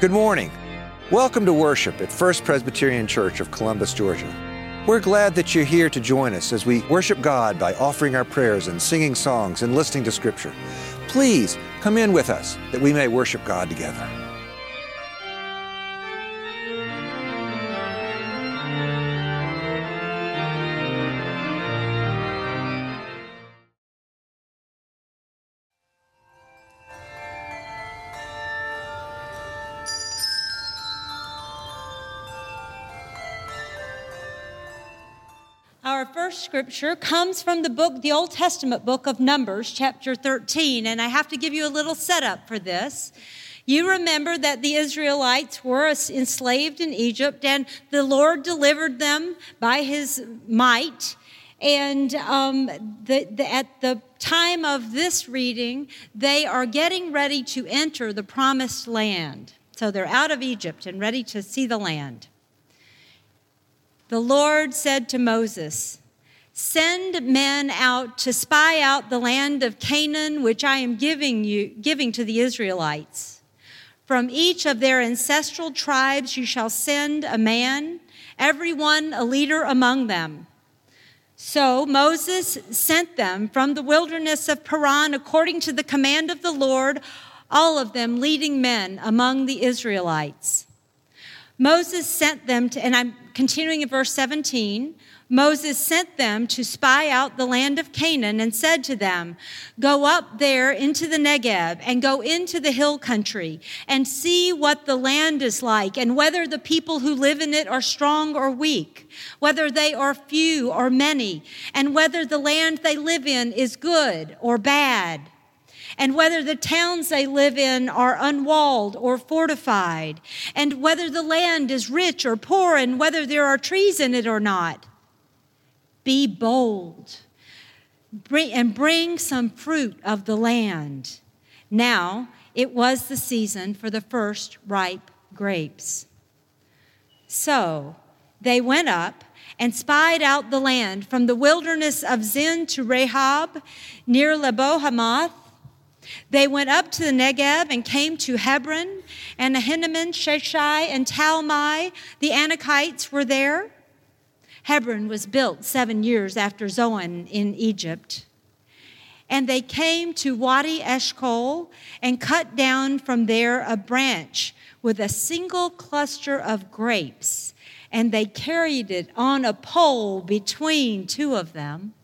Good morning. Welcome to worship at First Presbyterian Church of Columbus, Georgia. We're glad that you're here to join us as we worship God by offering our prayers and singing songs and listening to Scripture. Please come in with us that we may worship God together. Scripture comes from the book, the Old Testament book of Numbers, chapter 13. And I have to give you a little setup for this. You remember that the Israelites were enslaved in Egypt, and the Lord delivered them by his might. And um, the, the, at the time of this reading, they are getting ready to enter the promised land. So they're out of Egypt and ready to see the land. The Lord said to Moses, Send men out to spy out the land of Canaan, which I am giving you, giving to the Israelites. From each of their ancestral tribes you shall send a man, everyone a leader among them. So Moses sent them from the wilderness of Paran according to the command of the Lord, all of them leading men among the Israelites. Moses sent them to, and I'm continuing in verse 17. Moses sent them to spy out the land of Canaan and said to them, Go up there into the Negeb and go into the hill country and see what the land is like and whether the people who live in it are strong or weak, whether they are few or many, and whether the land they live in is good or bad and whether the towns they live in are unwalled or fortified, and whether the land is rich or poor, and whether there are trees in it or not. Be bold and bring some fruit of the land. Now it was the season for the first ripe grapes. So they went up and spied out the land from the wilderness of Zin to Rehob near Lebo Hamath they went up to the Negeb and came to Hebron, and Ahiman, Sheshai, and Talmai, the Anakites, were there. Hebron was built seven years after Zoan in Egypt. And they came to Wadi Eshcol and cut down from there a branch with a single cluster of grapes, and they carried it on a pole between two of them.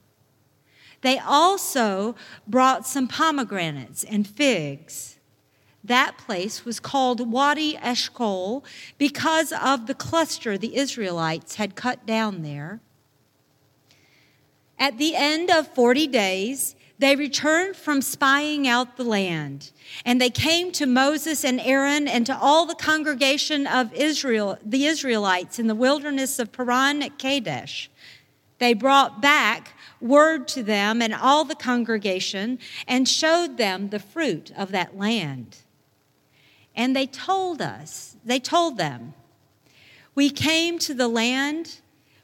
They also brought some pomegranates and figs. That place was called Wadi Eshcol because of the cluster the Israelites had cut down there. At the end of 40 days, they returned from spying out the land, and they came to Moses and Aaron and to all the congregation of Israel, the Israelites in the wilderness of Paran at Kadesh. They brought back word to them and all the congregation and showed them the fruit of that land. And they told us, they told them, We came to the land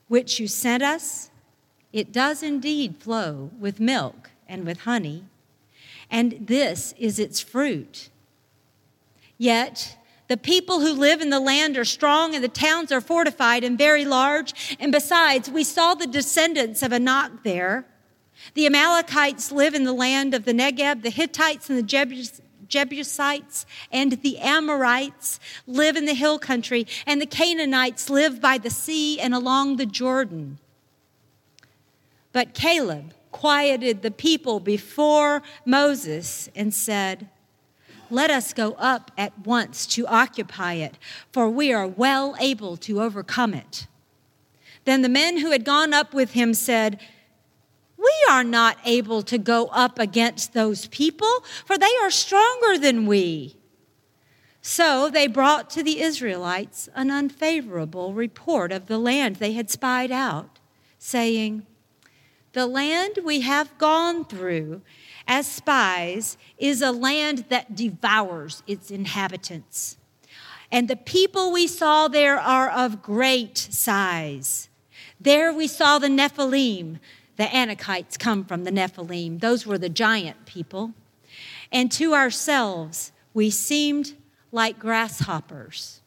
which you sent us. It does indeed flow with milk and with honey, and this is its fruit. Yet, the people who live in the land are strong, and the towns are fortified and very large. And besides, we saw the descendants of Anak there. The Amalekites live in the land of the Negeb, the Hittites and the Jebusites and the Amorites live in the hill country, and the Canaanites live by the sea and along the Jordan. But Caleb quieted the people before Moses and said, let us go up at once to occupy it, for we are well able to overcome it. Then the men who had gone up with him said, We are not able to go up against those people, for they are stronger than we. So they brought to the Israelites an unfavorable report of the land they had spied out, saying, The land we have gone through as spies is a land that devours its inhabitants. And the people we saw there are of great size. There we saw the Nephilim. The Anakites come from the Nephilim, those were the giant people. And to ourselves, we seemed like grasshoppers,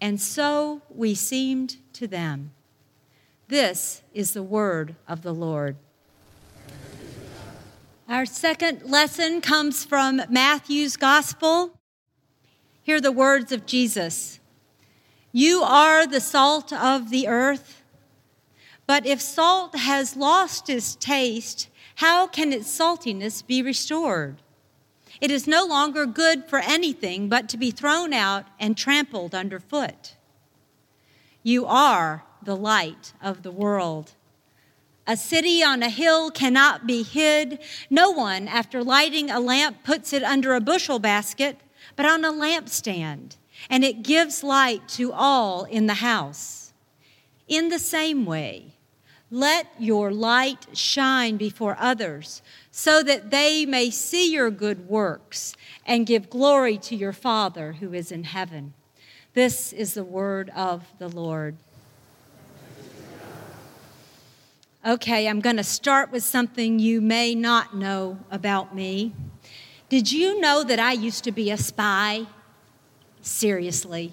and so we seemed to them. This is the word of the Lord. Our second lesson comes from Matthew's Gospel. Hear the words of Jesus You are the salt of the earth. But if salt has lost its taste, how can its saltiness be restored? It is no longer good for anything but to be thrown out and trampled underfoot. You are the light of the world. A city on a hill cannot be hid. No one, after lighting a lamp, puts it under a bushel basket, but on a lampstand, and it gives light to all in the house. In the same way, let your light shine before others, so that they may see your good works and give glory to your Father who is in heaven. This is the word of the Lord. Okay, I'm going to start with something you may not know about me. Did you know that I used to be a spy? Seriously.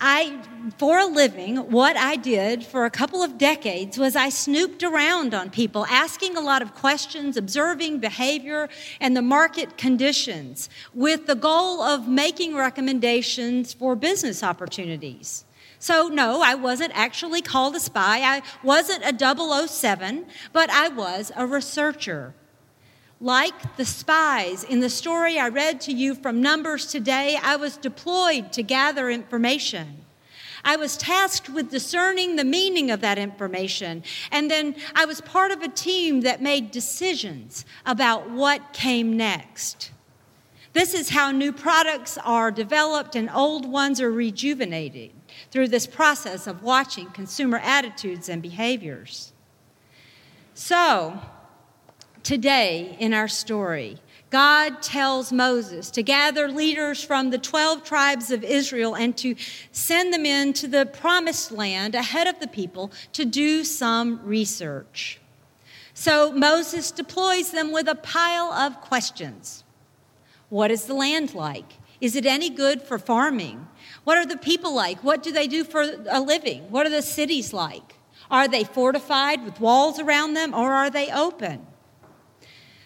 I, for a living, what I did for a couple of decades was I snooped around on people, asking a lot of questions, observing behavior and the market conditions, with the goal of making recommendations for business opportunities. So, no, I wasn't actually called a spy. I wasn't a 007, but I was a researcher. Like the spies in the story I read to you from Numbers today, I was deployed to gather information. I was tasked with discerning the meaning of that information. And then I was part of a team that made decisions about what came next. This is how new products are developed and old ones are rejuvenated through this process of watching consumer attitudes and behaviors. So, today in our story, God tells Moses to gather leaders from the 12 tribes of Israel and to send them into the promised land ahead of the people to do some research. So Moses deploys them with a pile of questions. What is the land like? Is it any good for farming? What are the people like? What do they do for a living? What are the cities like? Are they fortified with walls around them or are they open?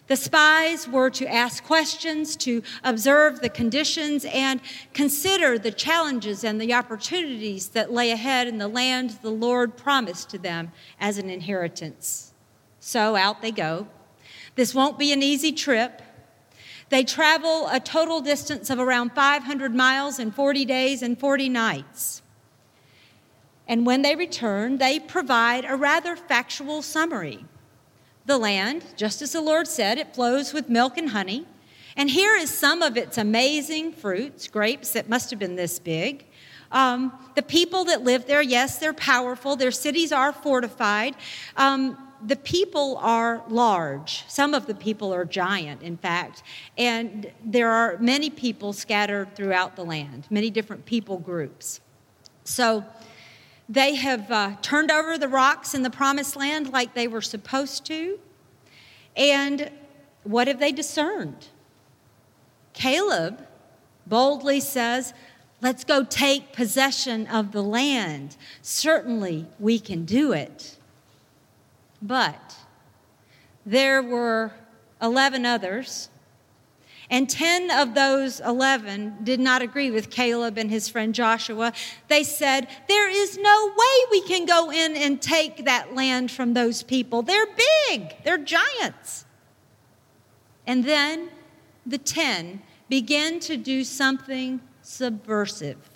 The spies were to ask questions, to observe the conditions, and consider the challenges and the opportunities that lay ahead in the land the Lord promised to them as an inheritance. So out they go. This won't be an easy trip. They travel a total distance of around 500 miles in 40 days and 40 nights. And when they return, they provide a rather factual summary. The land, just as the Lord said, it flows with milk and honey. And here is some of its amazing fruits, grapes that must have been this big. Um, the people that live there, yes, they're powerful. Their cities are fortified. Um, the people are large. Some of the people are giant, in fact. And there are many people scattered throughout the land, many different people groups. So they have uh, turned over the rocks in the promised land like they were supposed to. And what have they discerned? Caleb boldly says, Let's go take possession of the land. Certainly we can do it. But there were 11 others, and 10 of those 11 did not agree with Caleb and his friend Joshua. They said, There is no way we can go in and take that land from those people. They're big, they're giants. And then the 10 began to do something subversive.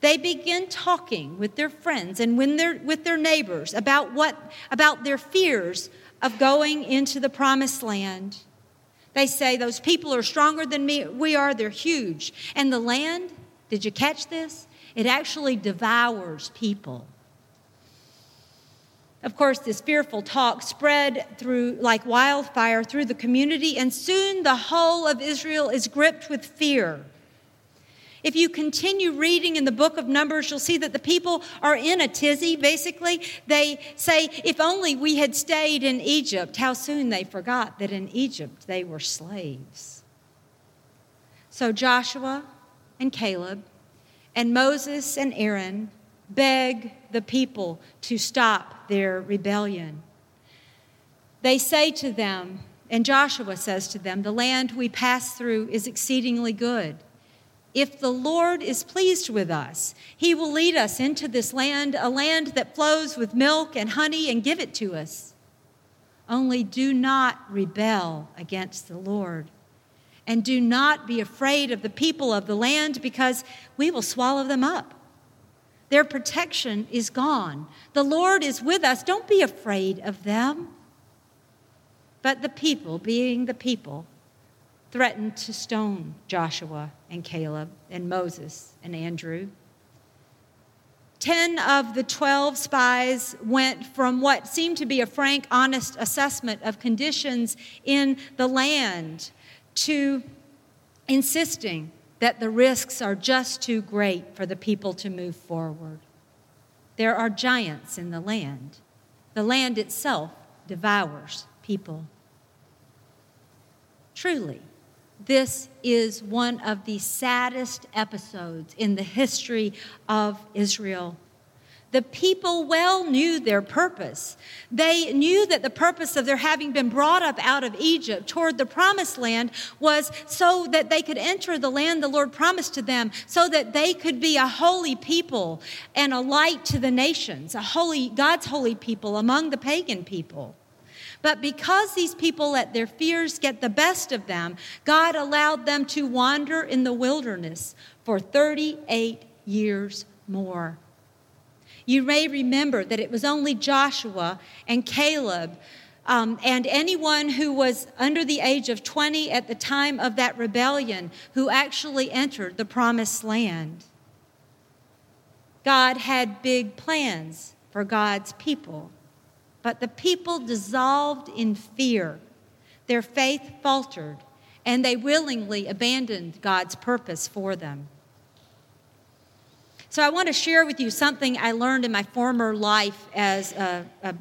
They begin talking with their friends and when they're, with their neighbors about, what, about their fears of going into the promised land. They say, Those people are stronger than me. we are, they're huge. And the land, did you catch this? It actually devours people. Of course, this fearful talk spread through like wildfire through the community, and soon the whole of Israel is gripped with fear. If you continue reading in the book of Numbers, you'll see that the people are in a tizzy, basically. They say, if only we had stayed in Egypt, how soon they forgot that in Egypt they were slaves. So Joshua and Caleb and Moses and Aaron beg the people to stop their rebellion. They say to them, and Joshua says to them, The land we pass through is exceedingly good. If the Lord is pleased with us, he will lead us into this land, a land that flows with milk and honey, and give it to us. Only do not rebel against the Lord. And do not be afraid of the people of the land, because we will swallow them up. Their protection is gone. The Lord is with us. Don't be afraid of them. But the people, being the people, threatened to stone Joshua and Caleb and Moses and Andrew. Ten of the twelve spies went from what seemed to be a frank, honest assessment of conditions in the land to insisting that the risks are just too great for the people to move forward. There are giants in the land. The land itself devours people. Truly, this is one of the saddest episodes in the history of Israel the people well knew their purpose. They knew that the purpose of their having been brought up out of Egypt toward the promised land was so that they could enter the land the Lord promised to them, so that they could be a holy people and a light to the nations, a holy, God's holy people among the pagan people. But because these people let their fears get the best of them, God allowed them to wander in the wilderness for 38 years more. You may remember that it was only Joshua and Caleb um, and anyone who was under the age of 20 at the time of that rebellion who actually entered the promised land. God had big plans for God's people, but the people dissolved in fear. Their faith faltered, and they willingly abandoned God's purpose for them. So I want to share with you something I learned in my former life as a, a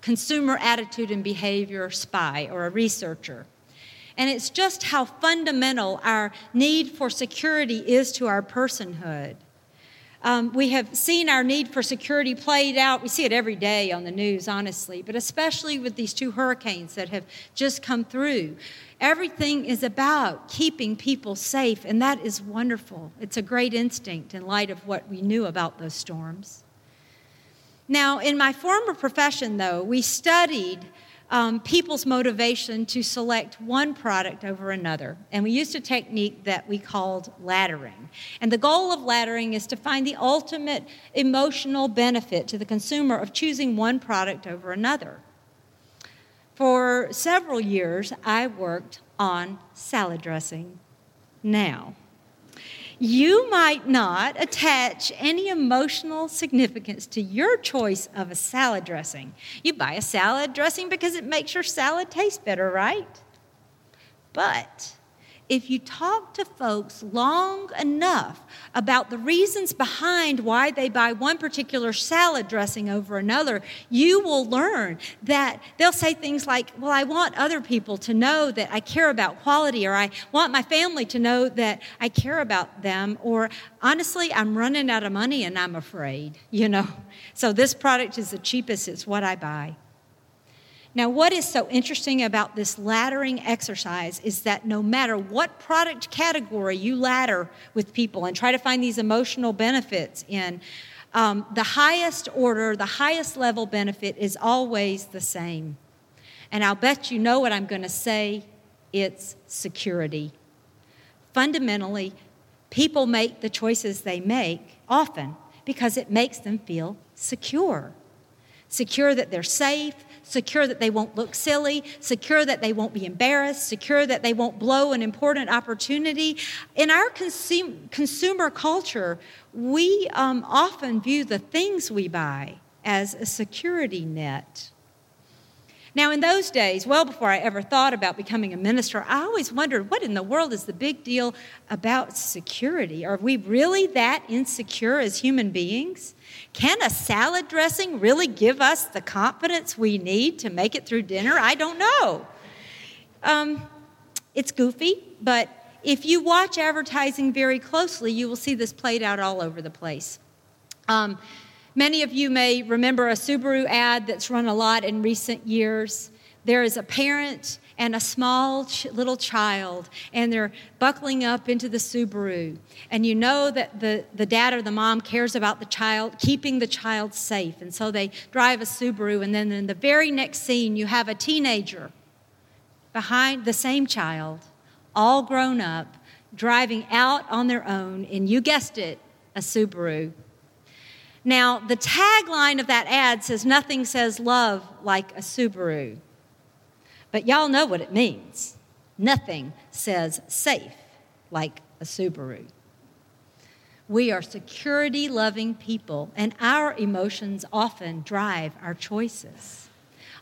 consumer attitude and behavior spy or a researcher. And it's just how fundamental our need for security is to our personhood. Um, we have seen our need for security played out. We see it every day on the news, honestly, but especially with these two hurricanes that have just come through. Everything is about keeping people safe, and that is wonderful. It's a great instinct in light of what we knew about those storms. Now, in my former profession, though, we studied um, people's motivation to select one product over another. And we used a technique that we called laddering. And the goal of laddering is to find the ultimate emotional benefit to the consumer of choosing one product over another. For several years, I worked on salad dressing. Now, you might not attach any emotional significance to your choice of a salad dressing. You buy a salad dressing because it makes your salad taste better, right? But if you talk to folks long enough about the reasons behind why they buy one particular salad dressing over another, you will learn that they'll say things like, Well, I want other people to know that I care about quality, or I want my family to know that I care about them, or honestly, I'm running out of money and I'm afraid, you know. So this product is the cheapest, it's what I buy. Now, what is so interesting about this laddering exercise is that no matter what product category you ladder with people and try to find these emotional benefits in, um, the highest order, the highest level benefit is always the same. And I'll bet you know what I'm going to say it's security. Fundamentally, people make the choices they make often because it makes them feel secure. Secure that they're safe, secure that they won't look silly, secure that they won't be embarrassed, secure that they won't blow an important opportunity. In our consum- consumer culture, we um, often view the things we buy as a security net. Now, in those days, well before I ever thought about becoming a minister, I always wondered what in the world is the big deal about security? Are we really that insecure as human beings? Can a salad dressing really give us the confidence we need to make it through dinner? I don't know. Um, it's goofy, but if you watch advertising very closely, you will see this played out all over the place. Um, many of you may remember a Subaru ad that's run a lot in recent years. There is a parent and a small ch- little child, and they're buckling up into the Subaru. And you know that the, the dad or the mom cares about the child, keeping the child safe. And so they drive a Subaru, and then in the very next scene, you have a teenager behind the same child, all grown up, driving out on their own, and you guessed it, a Subaru. Now, the tagline of that ad says, Nothing says love like a Subaru. But y'all know what it means. Nothing says safe like a Subaru. We are security loving people, and our emotions often drive our choices.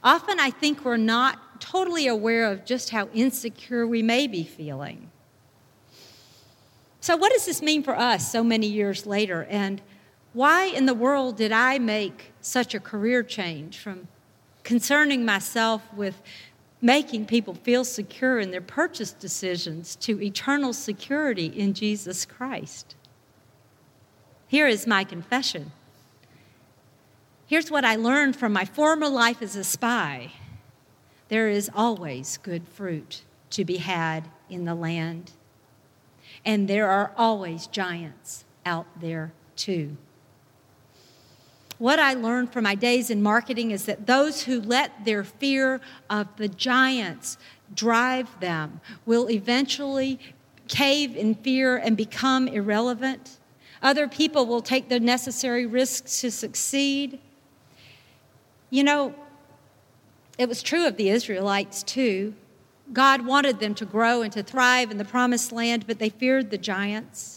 Often, I think we're not totally aware of just how insecure we may be feeling. So, what does this mean for us so many years later? And why in the world did I make such a career change from concerning myself with making people feel secure in their purchase decisions to eternal security in Jesus Christ. Here is my confession. Here's what I learned from my former life as a spy there is always good fruit to be had in the land, and there are always giants out there too. What I learned from my days in marketing is that those who let their fear of the giants drive them will eventually cave in fear and become irrelevant. Other people will take the necessary risks to succeed. You know, it was true of the Israelites too. God wanted them to grow and to thrive in the promised land, but they feared the giants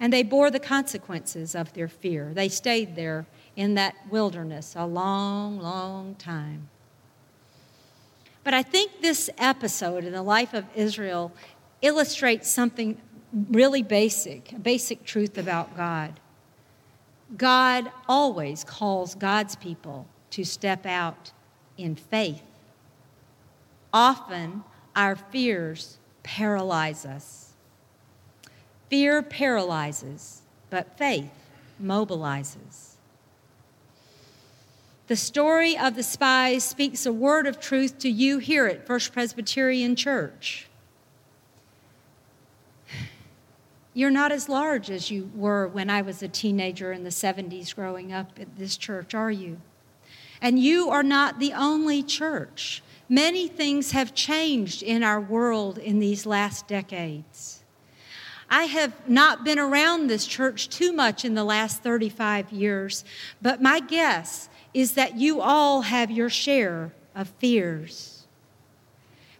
and they bore the consequences of their fear. They stayed there in that wilderness a long, long time. But I think this episode in the life of Israel illustrates something really basic, a basic truth about God. God always calls God's people to step out in faith. Often, our fears paralyze us. Fear paralyzes, but faith mobilizes. The story of the spies speaks a word of truth to you here at First Presbyterian Church. You're not as large as you were when I was a teenager in the 70s growing up at this church, are you? And you are not the only church. Many things have changed in our world in these last decades. I have not been around this church too much in the last 35 years, but my guess is that you all have your share of fears.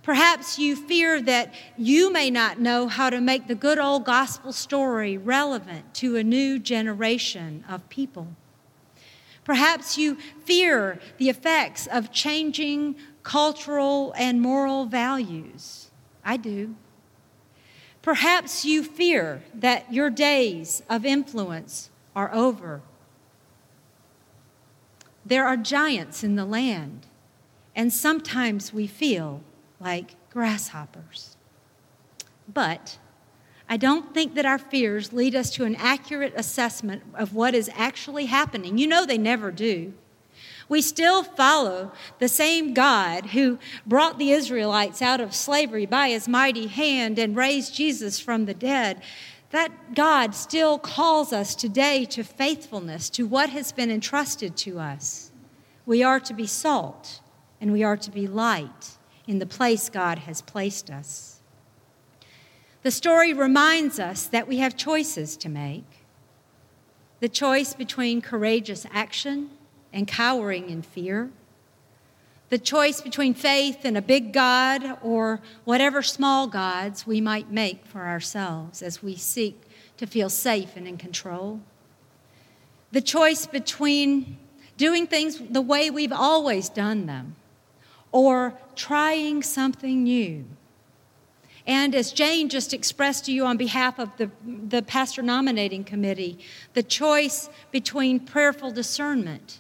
Perhaps you fear that you may not know how to make the good old gospel story relevant to a new generation of people. Perhaps you fear the effects of changing cultural and moral values. I do. Perhaps you fear that your days of influence are over. There are giants in the land, and sometimes we feel like grasshoppers. But I don't think that our fears lead us to an accurate assessment of what is actually happening. You know, they never do we still follow the same God who brought the Israelites out of slavery by his mighty hand and raised Jesus from the dead. That God still calls us today to faithfulness, to what has been entrusted to us. We are to be salt and we are to be light in the place God has placed us. The story reminds us that we have choices to make the choice between courageous action and cowering in fear. The choice between faith and a big God or whatever small gods we might make for ourselves as we seek to feel safe and in control. The choice between doing things the way we've always done them or trying something new. And as Jane just expressed to you on behalf of the, the pastor nominating committee, the choice between prayerful discernment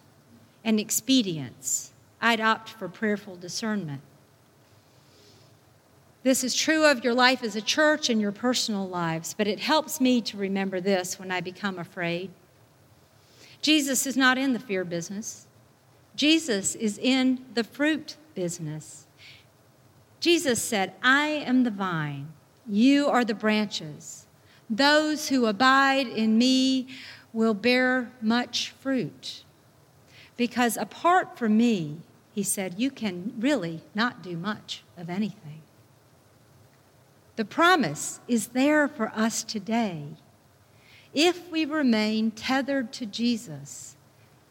and expedience. I'd opt for prayerful discernment. This is true of your life as a church and your personal lives, but it helps me to remember this when I become afraid. Jesus is not in the fear business, Jesus is in the fruit business. Jesus said, I am the vine, you are the branches. Those who abide in me will bear much fruit. Because apart from me, he said, you can really not do much of anything. The promise is there for us today. If we remain tethered to Jesus,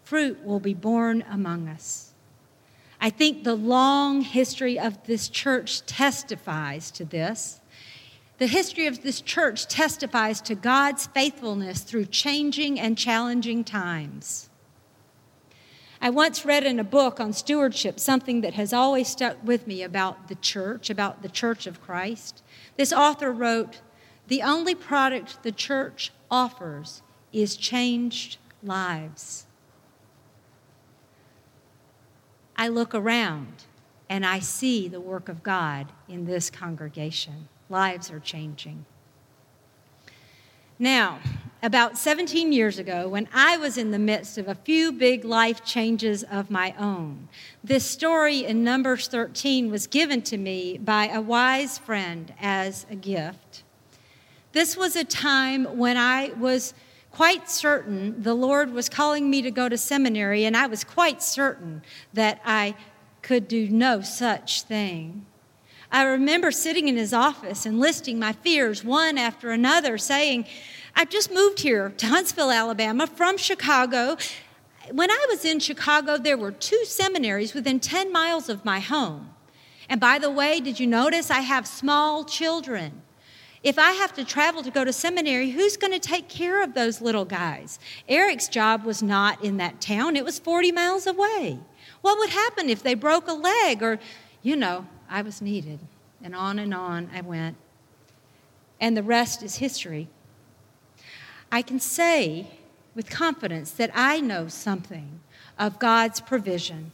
fruit will be born among us. I think the long history of this church testifies to this. The history of this church testifies to God's faithfulness through changing and challenging times. I once read in a book on stewardship something that has always stuck with me about the church, about the church of Christ. This author wrote The only product the church offers is changed lives. I look around and I see the work of God in this congregation. Lives are changing. Now, about 17 years ago, when I was in the midst of a few big life changes of my own, this story in Numbers 13 was given to me by a wise friend as a gift. This was a time when I was quite certain the Lord was calling me to go to seminary, and I was quite certain that I could do no such thing. I remember sitting in his office and listing my fears one after another, saying, I've just moved here to Huntsville, Alabama from Chicago. When I was in Chicago, there were two seminaries within 10 miles of my home. And by the way, did you notice I have small children? If I have to travel to go to seminary, who's going to take care of those little guys? Eric's job was not in that town, it was 40 miles away. What would happen if they broke a leg or, you know, I was needed. And on and on I went. And the rest is history. I can say with confidence that I know something of God's provision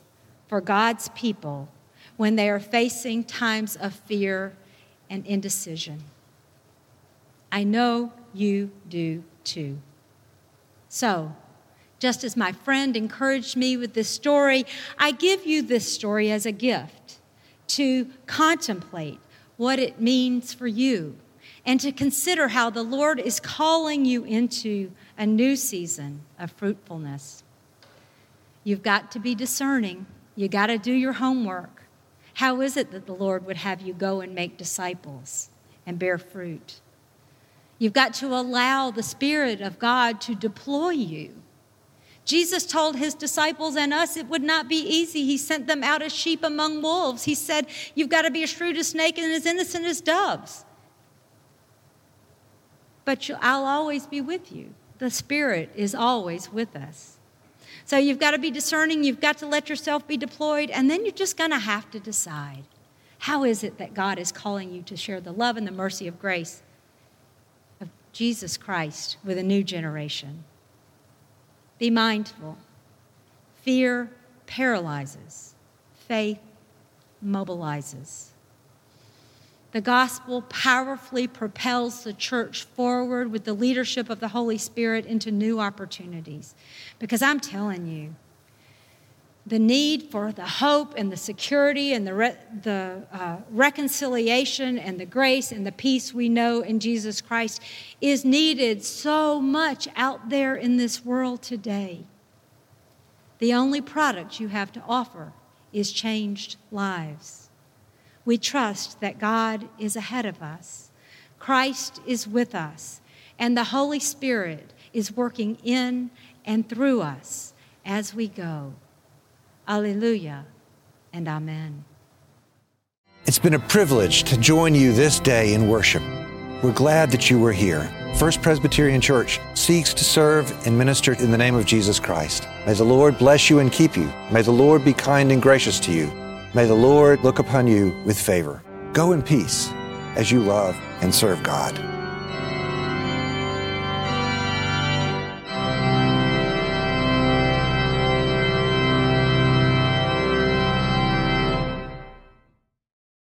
for God's people when they are facing times of fear and indecision. I know you do too. So, just as my friend encouraged me with this story, I give you this story as a gift to contemplate what it means for you and to consider how the Lord is calling you into a new season of fruitfulness. You've got to be discerning, you got to do your homework. How is it that the Lord would have you go and make disciples and bear fruit? You've got to allow the Spirit of God to deploy you Jesus told his disciples and us it would not be easy. He sent them out as sheep among wolves. He said, You've got to be as shrewd as snake and as innocent as doves. But I'll always be with you. The Spirit is always with us. So you've got to be discerning, you've got to let yourself be deployed, and then you're just going to have to decide how is it that God is calling you to share the love and the mercy of grace of Jesus Christ with a new generation? Be mindful. Fear paralyzes, faith mobilizes. The gospel powerfully propels the church forward with the leadership of the Holy Spirit into new opportunities. Because I'm telling you, the need for the hope and the security and the, re- the uh, reconciliation and the grace and the peace we know in Jesus Christ is needed so much out there in this world today. The only product you have to offer is changed lives. We trust that God is ahead of us, Christ is with us, and the Holy Spirit is working in and through us as we go. Alleluia and Amen. It's been a privilege to join you this day in worship. We're glad that you were here. First Presbyterian Church seeks to serve and minister in the name of Jesus Christ. May the Lord bless you and keep you. May the Lord be kind and gracious to you. May the Lord look upon you with favor. Go in peace as you love and serve God.